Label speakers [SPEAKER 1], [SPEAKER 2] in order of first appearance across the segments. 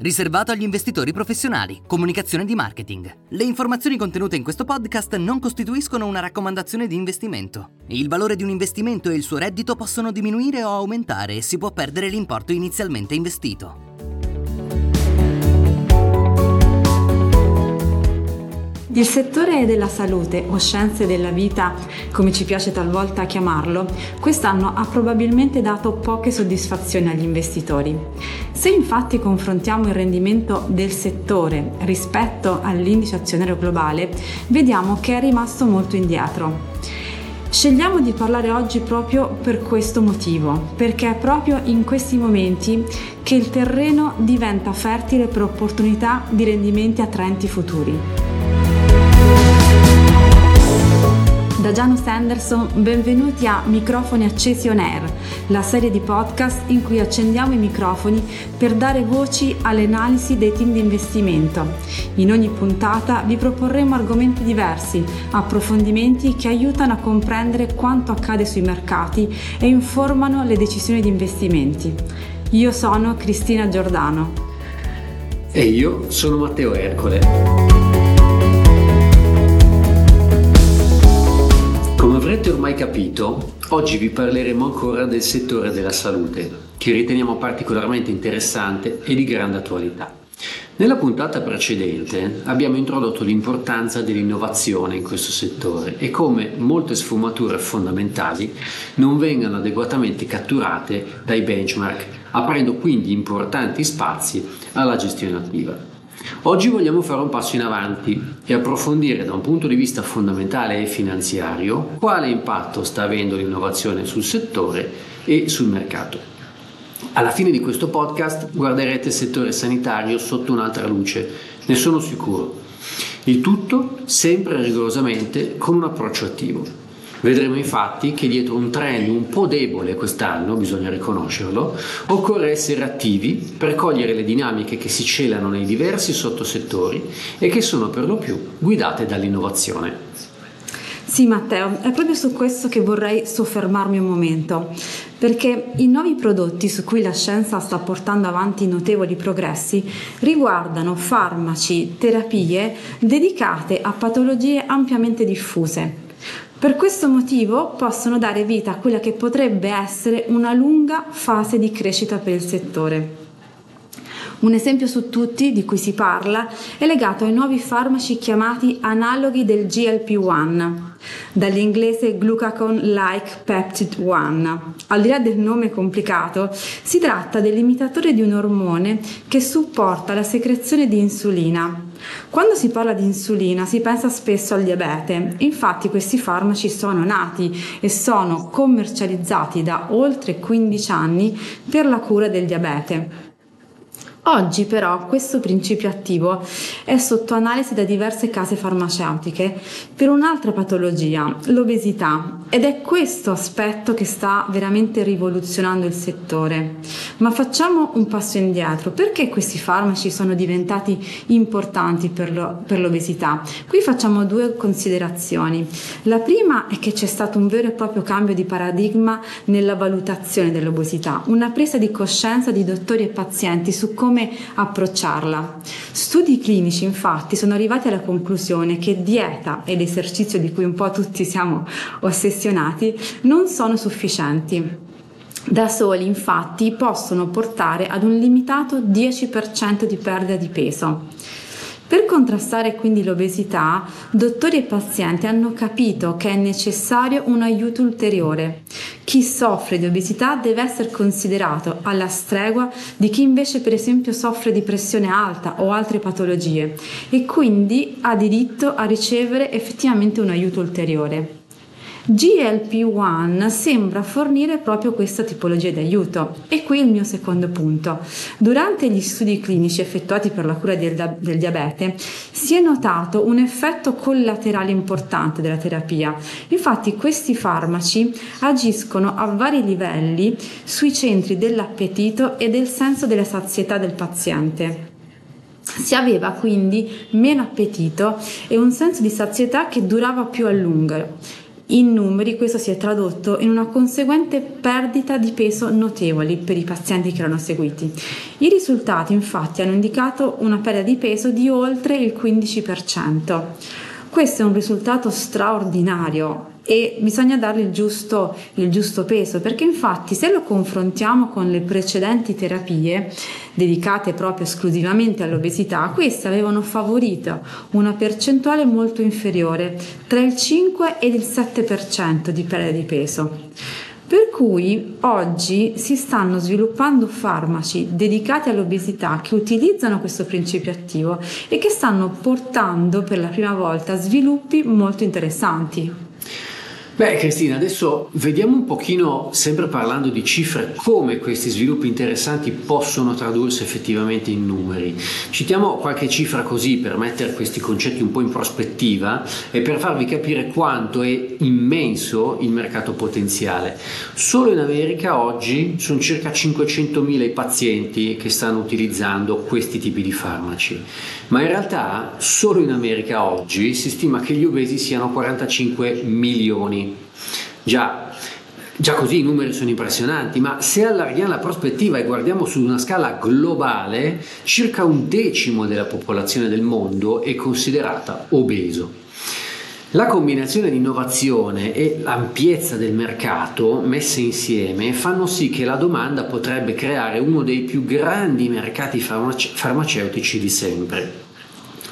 [SPEAKER 1] riservato agli investitori professionali, comunicazione di marketing. Le informazioni contenute in questo podcast non costituiscono una raccomandazione di investimento. Il valore di un investimento e il suo reddito possono diminuire o aumentare e si può perdere l'importo inizialmente investito.
[SPEAKER 2] Il settore della salute o scienze della vita, come ci piace talvolta chiamarlo, quest'anno ha probabilmente dato poche soddisfazioni agli investitori. Se infatti confrontiamo il rendimento del settore rispetto all'indice azionario globale, vediamo che è rimasto molto indietro. Scegliamo di parlare oggi proprio per questo motivo, perché è proprio in questi momenti che il terreno diventa fertile per opportunità di rendimenti attraenti futuri. Da Gianus Anderson, benvenuti a Microfoni Accesi On Air, la serie di podcast in cui accendiamo i microfoni per dare voci alle analisi dei team di investimento. In ogni puntata vi proporremo argomenti diversi, approfondimenti che aiutano a comprendere quanto accade sui mercati e informano le decisioni di investimenti. Io sono Cristina Giordano.
[SPEAKER 3] E io sono Matteo Ercole. Avrete ormai capito, oggi vi parleremo ancora del settore della salute, che riteniamo particolarmente interessante e di grande attualità. Nella puntata precedente abbiamo introdotto l'importanza dell'innovazione in questo settore e come molte sfumature fondamentali non vengano adeguatamente catturate dai benchmark, aprendo quindi importanti spazi alla gestione attiva. Oggi vogliamo fare un passo in avanti e approfondire da un punto di vista fondamentale e finanziario quale impatto sta avendo l'innovazione sul settore e sul mercato. Alla fine di questo podcast guarderete il settore sanitario sotto un'altra luce, ne sono sicuro. Il tutto sempre rigorosamente con un approccio attivo. Vedremo infatti che dietro un trend un po' debole quest'anno, bisogna riconoscerlo, occorre essere attivi per cogliere le dinamiche che si celano nei diversi sottosettori e che sono per lo più guidate dall'innovazione.
[SPEAKER 2] Sì Matteo, è proprio su questo che vorrei soffermarmi un momento, perché i nuovi prodotti su cui la scienza sta portando avanti notevoli progressi riguardano farmaci, terapie dedicate a patologie ampiamente diffuse per questo motivo possono dare vita a quella che potrebbe essere una lunga fase di crescita per il settore. Un esempio su tutti di cui si parla è legato ai nuovi farmaci chiamati analoghi del GLP-1, dall'inglese Glucagon-like Peptide 1. Al di là del nome complicato, si tratta dell'imitatore di un ormone che supporta la secrezione di insulina. Quando si parla di insulina si pensa spesso al diabete, infatti questi farmaci sono nati e sono commercializzati da oltre 15 anni per la cura del diabete. Oggi però questo principio attivo è sotto analisi da diverse case farmaceutiche per un'altra patologia, l'obesità, ed è questo aspetto che sta veramente rivoluzionando il settore. Ma facciamo un passo indietro, perché questi farmaci sono diventati importanti per, lo, per l'obesità? Qui facciamo due considerazioni. La prima è che c'è stato un vero e proprio cambio di paradigma nella valutazione dell'obesità, una presa di coscienza di dottori e pazienti su come come approcciarla. Studi clinici infatti sono arrivati alla conclusione che dieta ed esercizio di cui un po' tutti siamo ossessionati non sono sufficienti. Da soli infatti possono portare ad un limitato 10% di perdita di peso. Per contrastare quindi l'obesità, dottori e pazienti hanno capito che è necessario un aiuto ulteriore. Chi soffre di obesità deve essere considerato alla stregua di chi invece per esempio soffre di pressione alta o altre patologie e quindi ha diritto a ricevere effettivamente un aiuto ulteriore. GLP-1 sembra fornire proprio questa tipologia di aiuto. E qui il mio secondo punto. Durante gli studi clinici effettuati per la cura del, del diabete si è notato un effetto collaterale importante della terapia. Infatti questi farmaci agiscono a vari livelli sui centri dell'appetito e del senso della sazietà del paziente. Si aveva quindi meno appetito e un senso di sazietà che durava più a lungo In numeri questo si è tradotto in una conseguente perdita di peso notevoli per i pazienti che erano seguiti. I risultati infatti hanno indicato una perdita di peso di oltre il 15%. Questo è un risultato straordinario e bisogna dargli il giusto, il giusto peso perché infatti se lo confrontiamo con le precedenti terapie dedicate proprio esclusivamente all'obesità, queste avevano favorito una percentuale molto inferiore, tra il 5 ed il 7% di perdita di peso. Per cui oggi si stanno sviluppando farmaci dedicati all'obesità che utilizzano questo principio attivo e che stanno portando per la prima volta sviluppi molto interessanti.
[SPEAKER 3] Beh Cristina, adesso vediamo un pochino, sempre parlando di cifre, come questi sviluppi interessanti possono tradursi effettivamente in numeri. Citiamo qualche cifra così per mettere questi concetti un po' in prospettiva e per farvi capire quanto è immenso il mercato potenziale. Solo in America oggi sono circa 500.000 i pazienti che stanno utilizzando questi tipi di farmaci, ma in realtà solo in America oggi si stima che gli obesi siano 45 milioni Già, già così i numeri sono impressionanti, ma se allarghiamo la prospettiva e guardiamo su una scala globale, circa un decimo della popolazione del mondo è considerata obeso. La combinazione di innovazione e l'ampiezza del mercato messe insieme fanno sì che la domanda potrebbe creare uno dei più grandi mercati farmace- farmaceutici di sempre.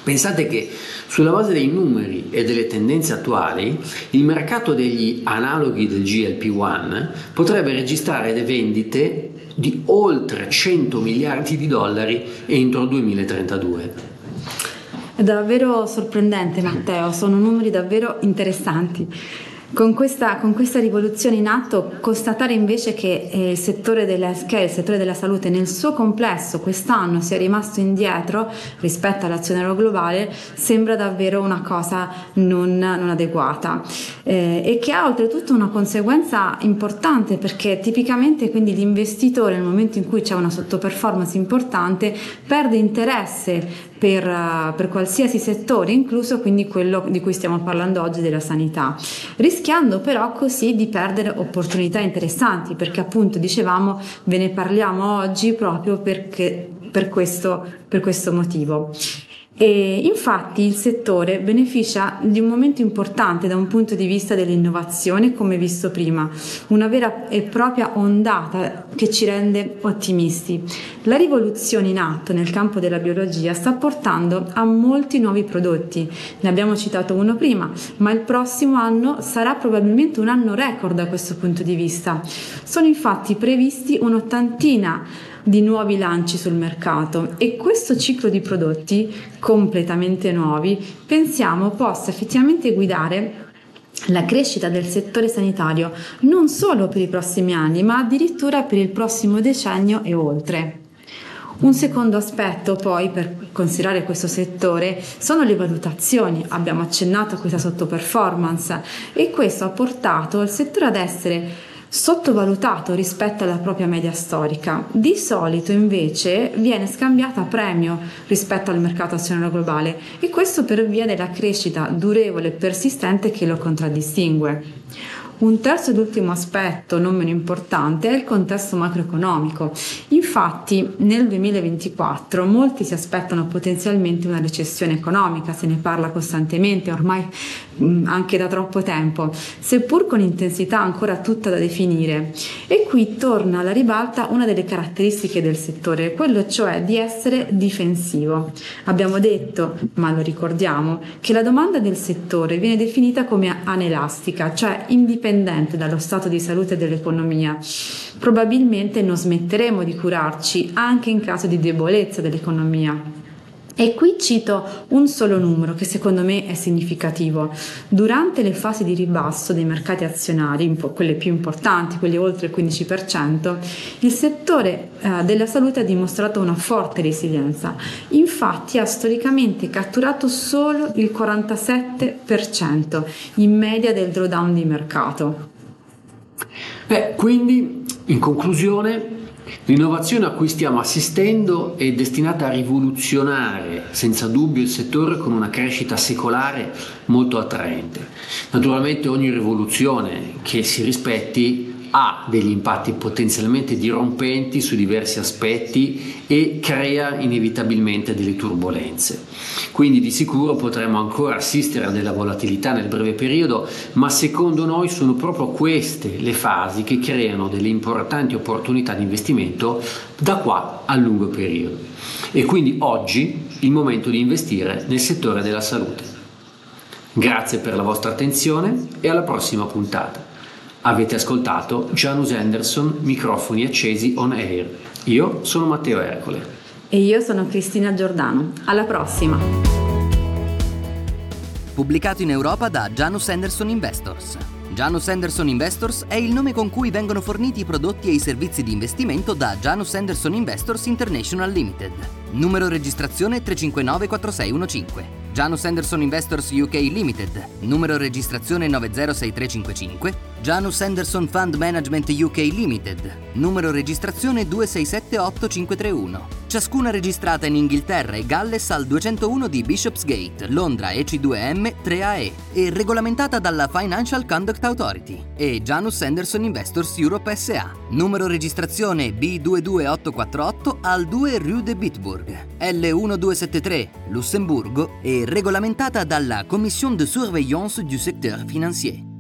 [SPEAKER 3] Pensate che sulla base dei numeri e delle tendenze attuali, il mercato degli analoghi del GLP-1 potrebbe registrare le vendite di oltre 100 miliardi di dollari entro il 2032.
[SPEAKER 2] È davvero sorprendente Matteo, sono numeri davvero interessanti. Con questa, con questa, rivoluzione in atto, constatare invece che eh, il settore dell'healthcare, il settore della salute nel suo complesso quest'anno sia rimasto indietro rispetto all'azionero globale sembra davvero una cosa non, non adeguata. Eh, e che ha oltretutto una conseguenza importante perché tipicamente quindi l'investitore nel momento in cui c'è una sottoperformance importante perde interesse per, uh, per, qualsiasi settore, incluso quindi quello di cui stiamo parlando oggi della sanità, rischiando però così di perdere opportunità interessanti, perché appunto dicevamo ve ne parliamo oggi proprio perché, per, questo, per questo motivo. E infatti il settore beneficia di un momento importante da un punto di vista dell'innovazione, come visto prima, una vera e propria ondata che ci rende ottimisti. La rivoluzione in atto nel campo della biologia sta portando a molti nuovi prodotti, ne abbiamo citato uno prima, ma il prossimo anno sarà probabilmente un anno record da questo punto di vista. Sono infatti previsti un'ottantina di nuovi lanci sul mercato e questo ciclo di prodotti completamente nuovi pensiamo possa effettivamente guidare la crescita del settore sanitario non solo per i prossimi anni, ma addirittura per il prossimo decennio e oltre. Un secondo aspetto poi per considerare questo settore sono le valutazioni. Abbiamo accennato a questa sottoperformance e questo ha portato il settore ad essere sottovalutato rispetto alla propria media storica. Di solito invece viene scambiato a premio rispetto al mercato azionario globale e questo per via della crescita durevole e persistente che lo contraddistingue. Un terzo ed ultimo aspetto, non meno importante, è il contesto macroeconomico. Infatti nel 2024 molti si aspettano potenzialmente una recessione economica, se ne parla costantemente, ormai mh, anche da troppo tempo, seppur con intensità ancora tutta da definire. E qui torna alla ribalta una delle caratteristiche del settore, quello cioè di essere difensivo. Abbiamo detto, ma lo ricordiamo, che la domanda del settore viene definita come anelastica, cioè indipendente dipendente dallo stato di salute dell'economia. Probabilmente non smetteremo di curarci anche in caso di debolezza dell'economia. E qui cito un solo numero che secondo me è significativo. Durante le fasi di ribasso dei mercati azionari, quelle più importanti, quelle oltre il 15%, il settore eh, della salute ha dimostrato una forte resilienza. Infatti ha storicamente catturato solo il 47% in media del drawdown di mercato.
[SPEAKER 3] Beh, quindi in conclusione L'innovazione a cui stiamo assistendo è destinata a rivoluzionare senza dubbio il settore con una crescita secolare molto attraente. Naturalmente ogni rivoluzione che si rispetti ha degli impatti potenzialmente dirompenti su diversi aspetti e crea inevitabilmente delle turbulenze. Quindi di sicuro potremo ancora assistere a della volatilità nel breve periodo, ma secondo noi sono proprio queste le fasi che creano delle importanti opportunità di investimento da qua a lungo periodo. E quindi oggi il momento di investire nel settore della salute. Grazie per la vostra attenzione e alla prossima puntata. Avete ascoltato Janus Anderson, microfoni accesi on air. Io sono Matteo Ercole.
[SPEAKER 2] E io sono Cristina Giordano. Alla prossima!
[SPEAKER 1] Pubblicato in Europa da Janus Anderson Investors. Janus Anderson Investors è il nome con cui vengono forniti i prodotti e i servizi di investimento da Janus Anderson Investors International Limited. Numero registrazione 359 4615. Janus Anderson Investors UK Limited, numero registrazione 906355, Janus Anderson Fund Management UK Limited, numero registrazione 2678531, ciascuna registrata in Inghilterra e Galles al 201 di Bishopsgate, Londra EC2M 3AE e regolamentata dalla Financial Conduct Authority. E Janus Anderson Investors Europe SA, numero registrazione B22848 al 2 Rue de Bitburg, L1273, Lussemburgo e regolamentata dalla Commission de surveillance du secteur financier.